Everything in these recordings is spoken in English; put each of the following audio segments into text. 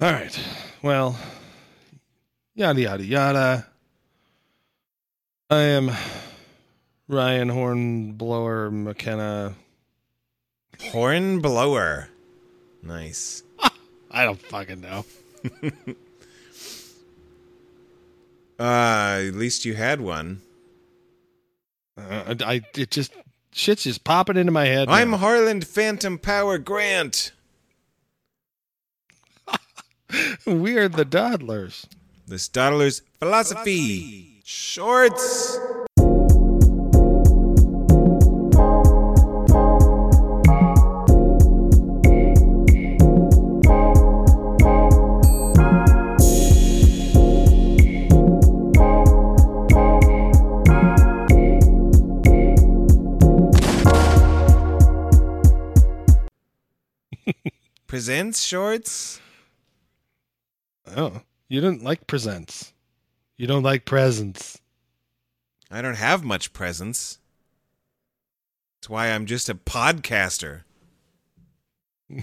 All right. Well, yada yada yada. I am Ryan Hornblower McKenna. Hornblower. Nice. I don't fucking know. Uh, at least you had one. Uh, I it just shit's just popping into my head. I'm now. Harland Phantom Power Grant. We are the Dawdlers. The Stoddler's philosophy. Shorts. Presents shorts. Oh, you didn't like presents. You don't like presents. I don't have much presence. That's why I'm just a podcaster.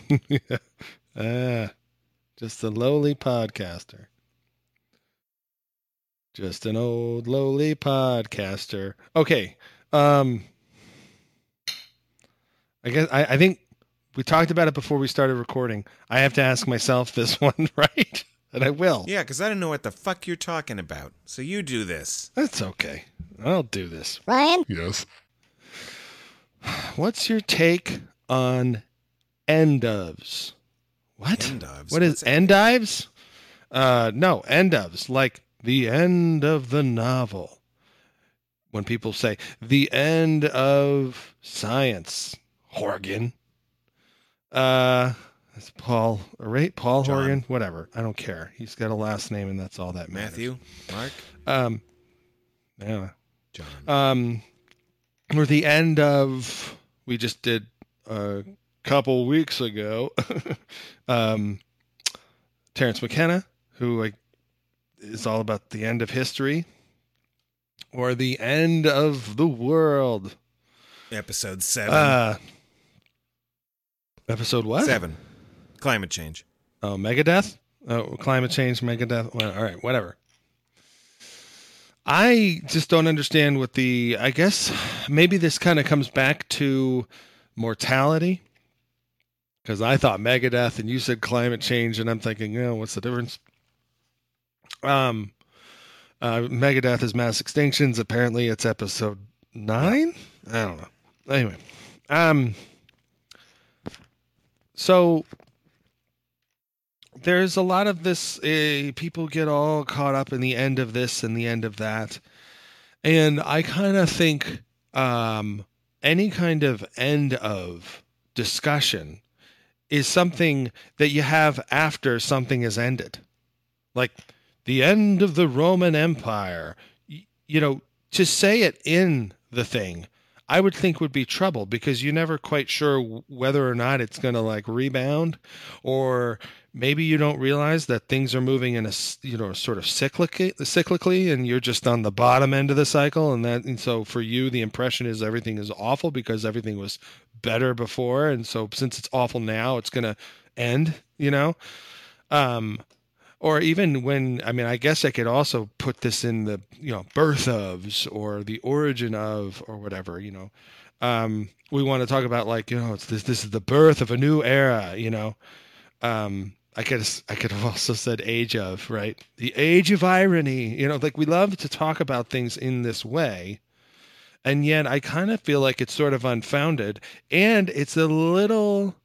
ah, just a lowly podcaster. Just an old lowly podcaster. Okay. Um I guess I, I think we talked about it before we started recording. I have to ask myself this one, right? And I will. Yeah, because I don't know what the fuck you're talking about. So you do this. That's okay. I'll do this. Ryan? Yes. What's your take on end ofs? What? End ofs? What is What's end ofs? Uh, no, end ofs, like the end of the novel. When people say the end of science, Horgan. Uh, it's Paul, right? Paul John. Horgan, whatever. I don't care. He's got a last name, and that's all that matters. Matthew? Mark? Um, yeah. John. Um, we're the end of. We just did a couple weeks ago. um, Terence McKenna, who like, is all about the end of history, or the end of the world. Episode seven. Uh, episode what? Seven. Climate change. Oh, Megadeth? Oh, climate change, Megadeth. Well, all right, whatever. I just don't understand what the. I guess maybe this kind of comes back to mortality. Because I thought Megadeth and you said climate change, and I'm thinking, know, what's the difference? Um, uh, Megadeth is mass extinctions. Apparently, it's episode nine. I don't know. Anyway, um, so there's a lot of this uh, people get all caught up in the end of this and the end of that. And i kind of think um, any kind of end of discussion is something that you have after something is ended. Like the end of the roman empire you know to say it in the thing I would think would be trouble because you're never quite sure whether or not it's going to like rebound or maybe you don't realize that things are moving in a you know sort of cyclically cyclically and you're just on the bottom end of the cycle and that and so for you the impression is everything is awful because everything was better before and so since it's awful now it's going to end you know? Um or even when i mean i guess i could also put this in the you know birth ofs or the origin of or whatever you know. Um we want to talk about like you know it's this this is the birth of a new era you know. Um i could i could have also said age of right? The age of irony you know like we love to talk about things in this way. And yet i kind of feel like it's sort of unfounded. And it's a little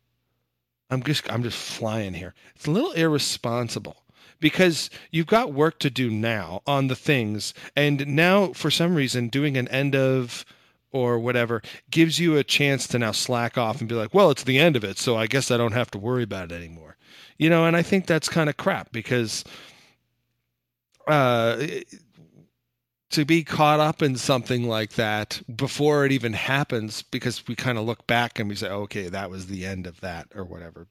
i'm just i'm just flying here. It's a little irresponsible because you've got work to do now on the things and now for some reason doing an end of or whatever gives you a chance to now slack off and be like well it's the end of it so i guess i don't have to worry about it anymore. You know and i think that's kind of crap because uh to be caught up in something like that before it even happens because we kind of look back and we say okay that was the end of that or whatever.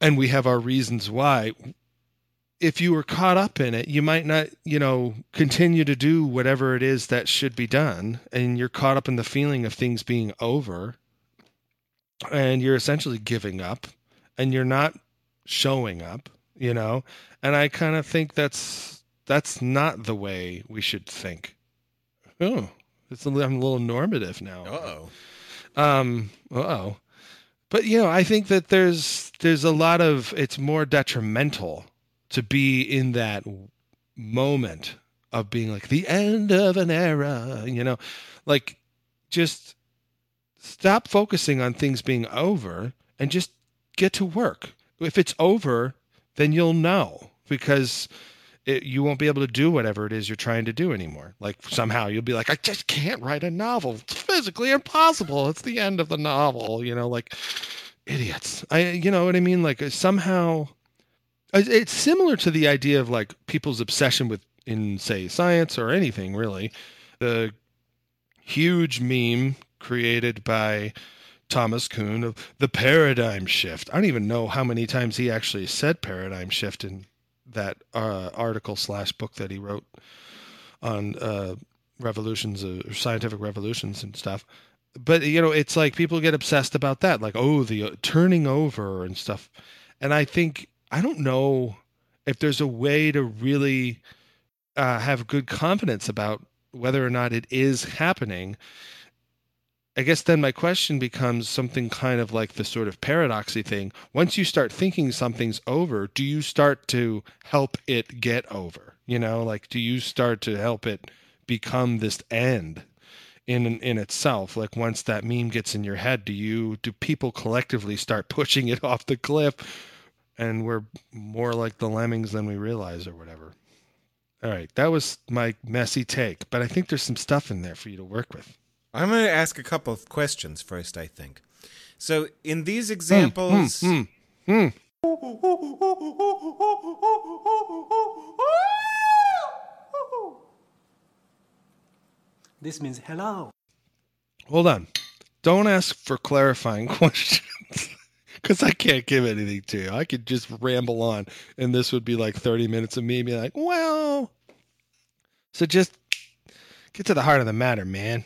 And we have our reasons why if you were caught up in it you might not you know continue to do whatever it is that should be done and you're caught up in the feeling of things being over and you're essentially giving up and you're not showing up you know? And I kind of think that's that's not the way we should think. Oh, it's a, I'm a little normative now. Uh-oh. Um, oh. But you know, I think that there's there's a lot of it's more detrimental to be in that moment of being like the end of an era, you know, like just stop focusing on things being over and just get to work. If it's over, then you'll know because it, you won't be able to do whatever it is you're trying to do anymore. Like somehow you'll be like, I just can't write a novel. It's physically impossible. It's the end of the novel. You know, like idiots. I, you know what I mean? Like somehow, it's similar to the idea of like people's obsession with, in say, science or anything really. The huge meme created by Thomas Kuhn of the paradigm shift. I don't even know how many times he actually said paradigm shift in that uh, article slash book that he wrote on uh, revolutions uh, or scientific revolutions and stuff. But you know, it's like people get obsessed about that, like oh, the uh, turning over and stuff. And I think I don't know if there's a way to really uh, have good confidence about whether or not it is happening. I guess then my question becomes something kind of like the sort of paradoxy thing. Once you start thinking something's over, do you start to help it get over? You know, like do you start to help it become this end in in itself? Like once that meme gets in your head, do you do people collectively start pushing it off the cliff and we're more like the lemmings than we realize or whatever? All right, that was my messy take, but I think there's some stuff in there for you to work with. I'm going to ask a couple of questions first, I think. So, in these examples. Mm, mm, mm, this means hello. Hold on. Don't ask for clarifying questions because I can't give anything to you. I could just ramble on, and this would be like 30 minutes of me being like, well. So just get to the heart of the matter, man.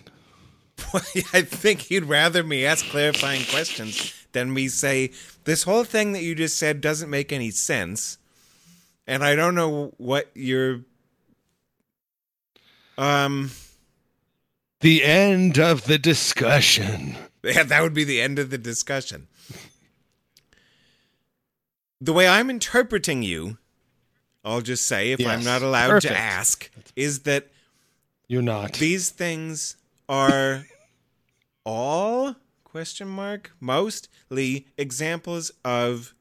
I think you'd rather me ask clarifying questions than me say, this whole thing that you just said doesn't make any sense. And I don't know what you're. Um. The end of the discussion. Yeah, that would be the end of the discussion. The way I'm interpreting you, I'll just say, if Yes, I'm not allowed perfect. to ask, is that You're not. these things are all question mark mostly examples of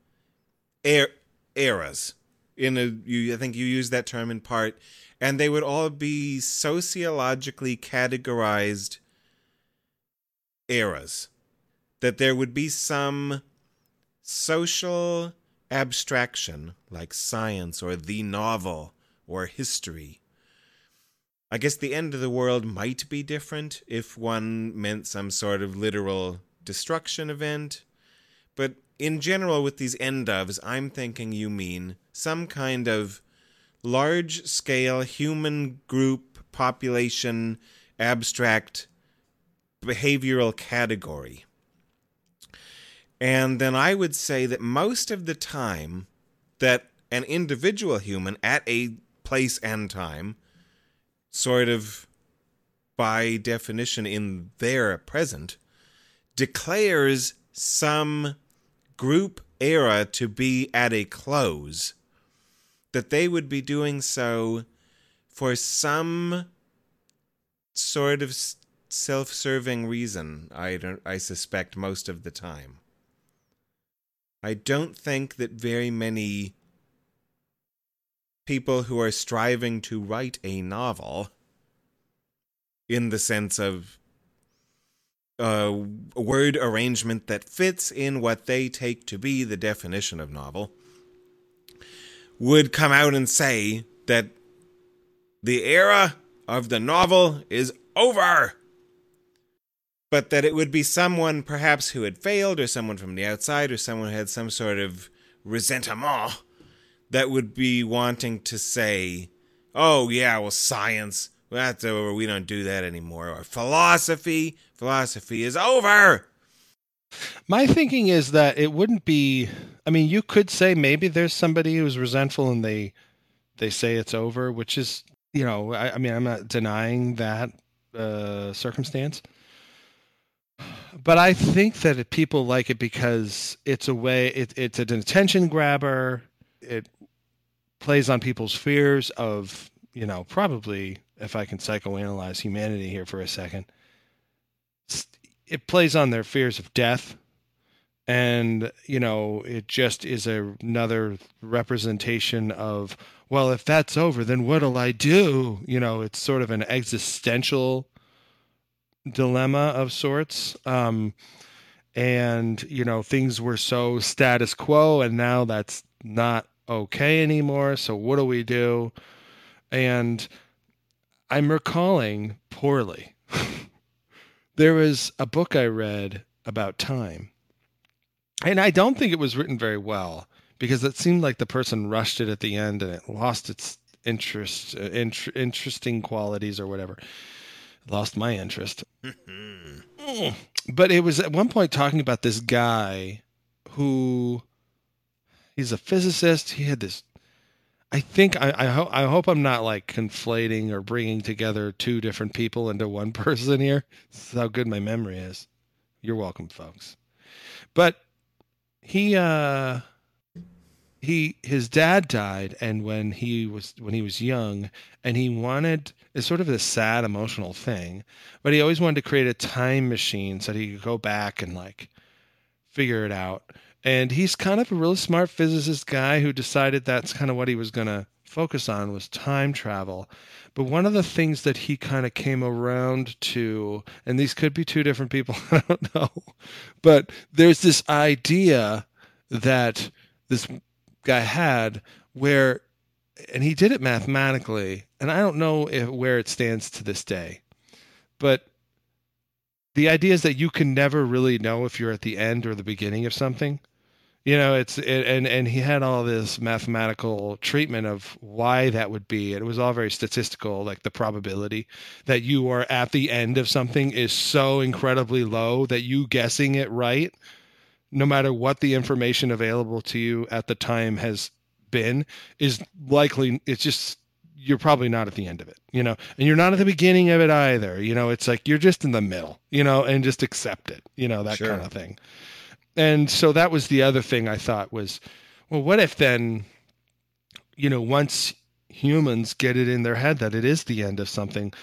er- eras in a you I think you use that term in part and they would all be sociologically categorized eras that there would be some social abstraction like science or the novel or history I guess the end of the world might be different if one meant some sort of literal destruction event. But in general, with these end ofs, I'm thinking you mean some kind of large scale human group population abstract behavioral category. And then I would say that most of the time that an individual human at a place and time sort of by definition in their present declares some group era to be at a close that they would be doing so for some sort of self-serving reason i don't i suspect most of the time i don't think that very many people who are striving to write a novel in the sense of a word arrangement that fits in what they take to be the definition of novel would come out and say that the era of the novel is over but that it would be someone perhaps who had failed or someone from the outside or someone who had some sort of resentment that would be wanting to say, "Oh yeah, well science, well, that's over. We don't do that anymore." Or philosophy, philosophy is over. My thinking is that it wouldn't be. I mean, you could say maybe there's somebody who's resentful and they they say it's over, which is you know, I, I mean, I'm not denying that uh, circumstance, but I think that people like it because it's a way. It, it's an attention grabber. It plays on people's fears of you know probably if I can psychoanalyze humanity here for a second. It plays on their fears of death and you know it just is a, another representation of well if that's over then what'll i do you know it's sort of an existential dilemma of sorts um and you know things were so status quo and now that's not okay anymore so what do we do and i'm recalling poorly there was a book i read about time and I don't think it was written very well because it seemed like the person rushed it at the end and it lost its interest, uh, int- interesting qualities or whatever. Lost my interest. Mm. but it was at one point talking about this guy who he's a physicist. He had this. I think I I, ho- I hope I'm not like conflating or bringing together two different people into one person here. This is how good my memory is. You're welcome, folks. But he uh he his dad died and when he was when he was young and he wanted it's sort of a sad emotional thing but he always wanted to create a time machine so that he could go back and like figure it out. And he's kind of a really smart physicist guy who decided that's kind of what he was going to focus on was time travel. But one of the things that he kind of came around to, and these could be two different people, I don't know, but there's this idea that this guy had where, and he did it mathematically, and I don't know if, where it stands to this day, but the idea is that you can never really know if you're at the end or the beginning of something. You know it's it, and and he had all this mathematical treatment of why that would be it was all very statistical like the probability that you are at the end of something is so incredibly low that you guessing it right no matter what the information available to you at the time has been is likely it's just you're probably not at the end of it, you know, and you're not at the beginning of it either. You know, it's like you're just in the middle, you know, and just accept it, you know, that sure. kind of thing and so that was the other thing I thought was, well, what if then, you know, once humans get it in their head that it is the end of something,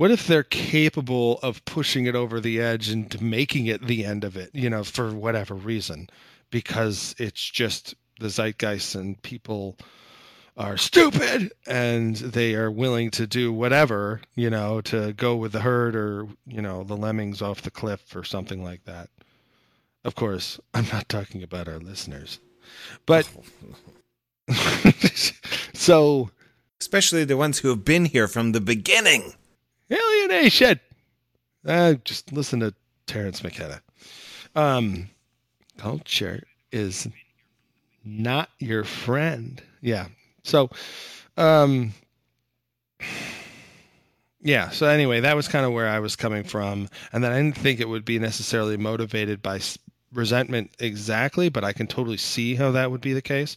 what if they're capable of pushing it over the edge and making it the end of it, you know, for whatever reason, because it's just the zeitgeist and people are stupid and they are willing to do whatever, you know, to go with the herd or, you know, the lemmings off the cliff or something like that. Of course, I'm not talking about our listeners. But so especially the ones who have been here from the beginning. Alienation. Uh, just listen to Terence McKenna. Um, culture is not your friend. Yeah. So, um, yeah. So anyway, that was kind of where I was coming from, and then I didn't think it would be necessarily motivated by resentment exactly, but I can totally see how that would be the case.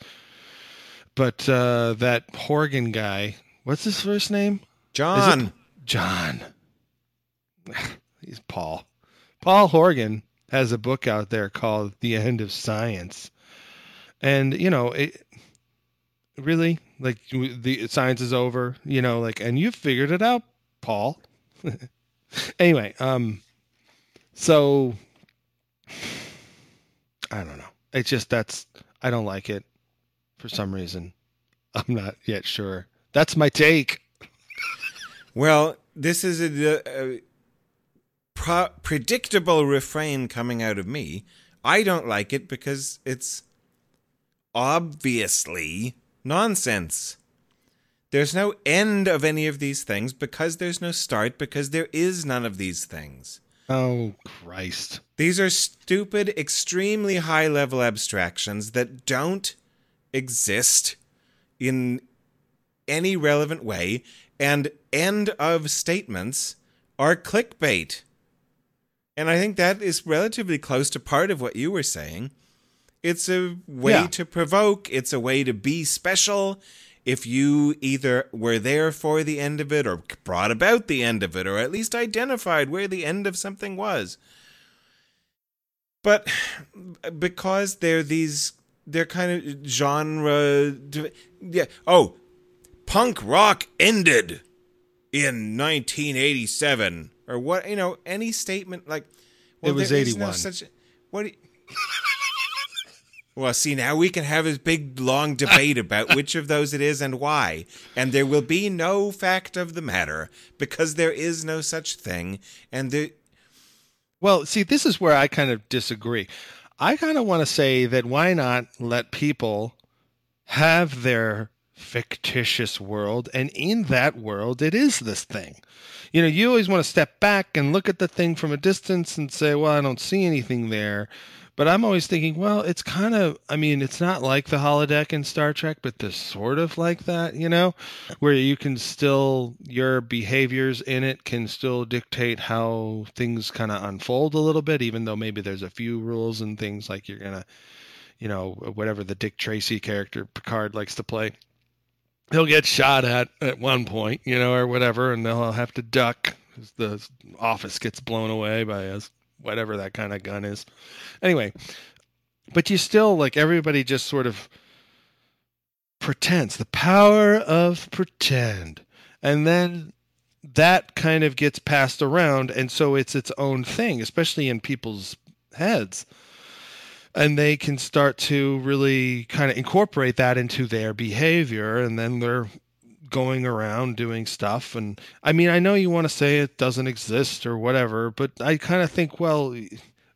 But uh, that Horgan guy, what's his first name? John. John. He's Paul. Paul Horgan has a book out there called The End of Science. And, you know, it really like the science is over, you know, like and you figured it out, Paul. anyway, um so I don't know. It's just that's I don't like it for some reason. I'm not yet sure. That's my take. Well, this is a, a pro- predictable refrain coming out of me. I don't like it because it's obviously nonsense. There's no end of any of these things because there's no start because there is none of these things. Oh, Christ. These are stupid, extremely high level abstractions that don't exist in any relevant way, and end of statements are clickbait. And I think that is relatively close to part of what you were saying. It's a way Yeah. to provoke, it's a way to be special. If you either were there for the end of it or brought about the end of it or at least identified where the end of something was. But because they're these they're kind of genre yeah, oh, punk rock ended in 1987 or what you know any statement like It was there is 81. such what you- well see now we can have a big long debate about which of those it is and why and there will be no fact of the matter because there is no such thing and there Well, see, this is where I kind of disagree. I kind of want to say that why not let people have their fictitious world, and in that world, it is this thing. You know, you always want to step back and look at the thing from a distance and say, well, I don't see anything there. But I'm always thinking, well, it's kind of, I mean, it's not like the holodeck in Star Trek, but there's sort of like that, you know, where you can still, your behaviors in it can still dictate how things kind of unfold a little bit, even though maybe there's a few rules and things like you're to, you know, whatever the Dick Tracy character Picard likes to play. He'll get shot at at one point, you know, or whatever, and they'll have to duck. The office gets blown away by a whatever that kind of gun is. Anyway, but you still like everybody just sort of pretends the power of pretend, and then that kind of gets passed around, and so it's its own thing, especially in people's heads. And they can start to really kind of incorporate that into their behavior, and then they're going around doing stuff. And I mean, I know you want to say it doesn't exist or whatever, but I kind of think, well,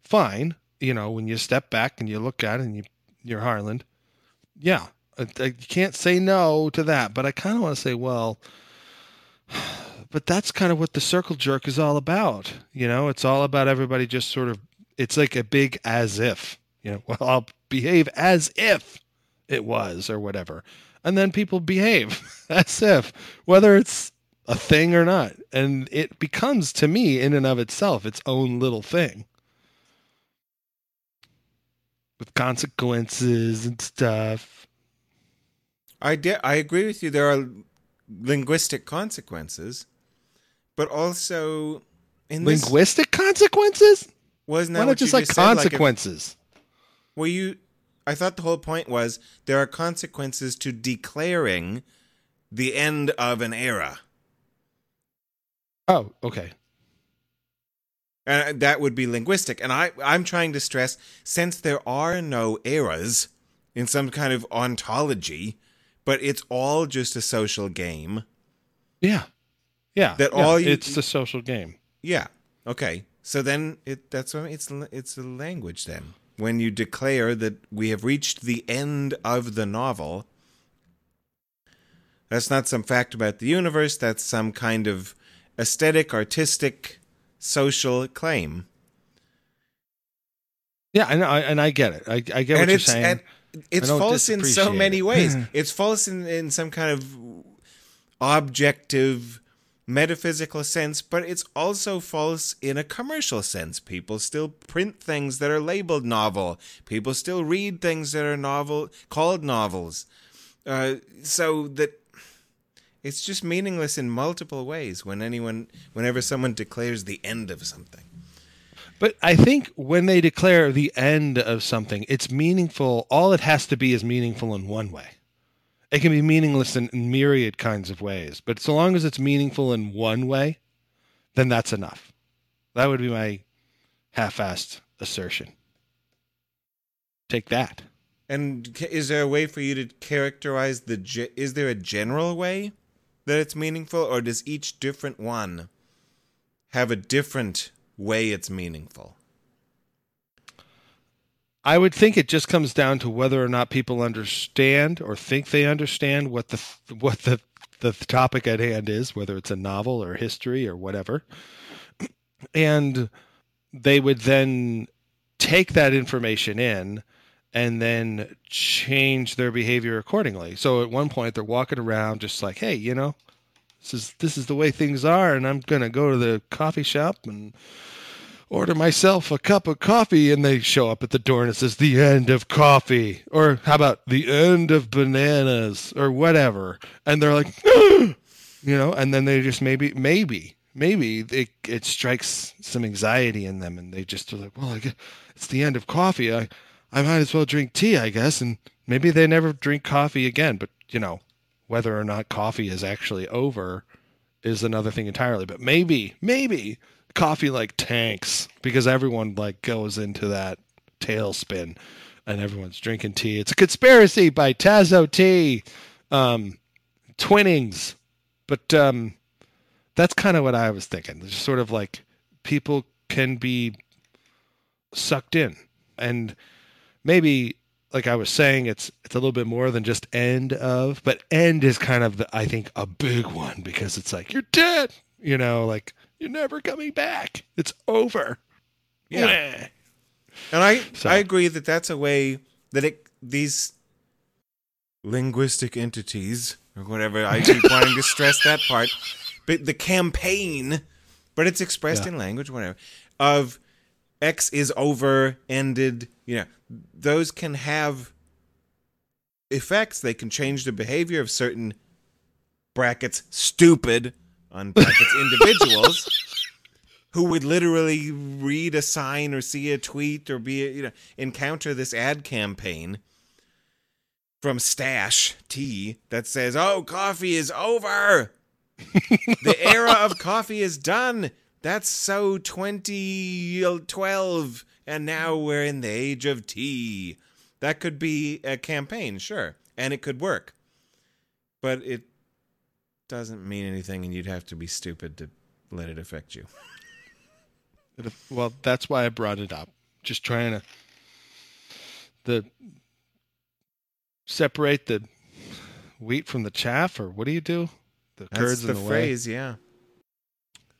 fine. You know, when you step back and you look at it and you, you're Harland, yeah, I, I can't say no to that. But I kind of want to say, well, but that's kind of what the circle jerk is all about. You know, it's all about everybody just sort of, it's like a big as if, you know, well, I'll behave as if it was or whatever. And then people behave as if, whether it's a thing or not. And it becomes, to me, in and of itself, its own little thing with consequences and stuff. I de- I agree with you. There are linguistic consequences, but also in this Linguistic consequences? wasn't that Why not just like just said? Like if- consequences? Well, you. I thought the whole point was there are consequences to declaring the end of an era, oh, okay. and uh, that would be linguistic. And I I'm trying to stress since there are no eras in some kind of ontology, but it's all just a social game. Yeah. Yeah. That yeah, all you- it's a social game. Yeah. Okay. So then it that's what i it's it's a language then. When you declare that we have reached the end of the novel, that's not some fact about the universe, that's some kind of aesthetic, artistic, social claim. Yeah, and I and I get it. I, I get what and you're it's saying. and it's false in so many ways. it's false in, in some kind of objective metaphysical sense, but it's also false in a commercial sense. People still print things that are labeled novel. People still read things that are novel called novels. Uh, so that it's just meaningless in multiple ways when anyone whenever someone declares the end of something. But I think when they declare the end of something, it's meaningful. All it has to be is meaningful in one way. It can be meaningless in myriad kinds of ways, but so long as it's meaningful in one way, then that's enough. That would be my half-assed assertion. Take that. And is there a way for you to characterize the? Ge- is there a general way that it's meaningful, or does each different one have a different way it's meaningful? I would think it just comes down to whether or not people understand or think they understand what the what the the topic at hand is, whether it's a novel or history or whatever. And they would then take that information in and then change their behavior accordingly. So at one point they're walking around just like, "Hey, you know, this is this is the way things are and I'm going to go to the coffee shop and order myself a cup of coffee and they show up at the door and it says the end of coffee. Or how about the end of bananas? Or whatever. And they're like you know and then they just maybe maybe maybe it, it strikes some anxiety in them and they just are like well I guess it's the end of coffee. I, I might as well drink tea i guess. And maybe they never drink coffee again but you know whether or not coffee is actually over is another thing entirely. But maybe maybe coffee like tanks because everyone like goes into that tailspin and everyone's drinking tea. It's a conspiracy by Tazo Tea. Um, Twinings. But um, that's kind of what I was thinking. Just sort of like people can be sucked in. And maybe like I was saying, it's it's a little bit more than just end of, but end is kind of the, I think a big one because it's like you're dead, you know, like you're never coming back. It's over. Yeah. And I so. I agree that that's a way that it these linguistic entities or whatever I keep wanting to stress that part, but the campaign, but it's expressed yeah. in language, whatever, of X is over, ended. You know, those can have effects. They can change the behavior of certain brackets stupid on brackets individuals who would literally read a sign or see a tweet or be you know encounter this ad campaign from Stash Tea that says, "Oh, coffee is over. the era of coffee is done. That's so 2012 and now we're in the age of tea." That could be a campaign, sure, and it could work. But it doesn't mean anything, and you'd have to be stupid to let it affect you. well, that's why I brought it up. Just trying to the separate the wheat from the chaff, or what do you do? The that's curds the, the phrase, way. yeah.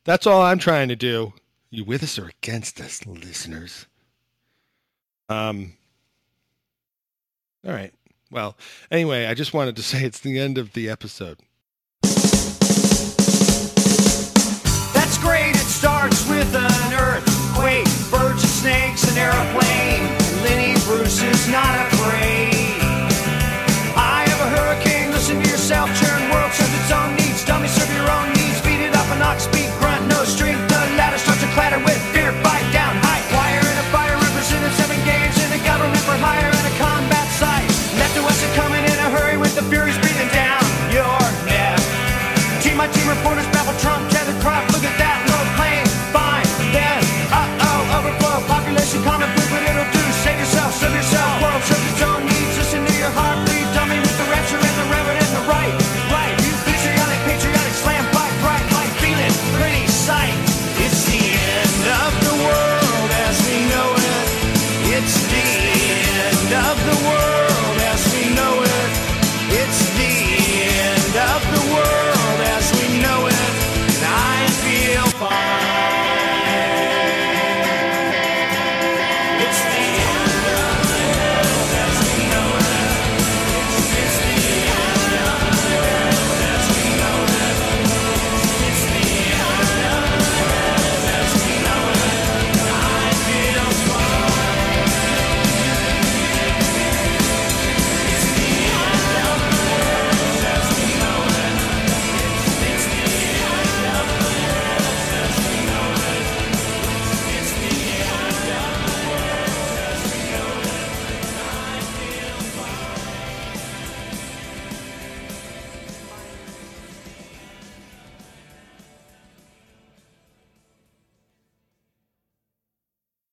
That's all I'm trying to do. You with us or against us, listeners? Um. All right. Well, anyway, I just wanted to say it's the end of the episode. starts with an earthquake, birds and snakes and airplanes.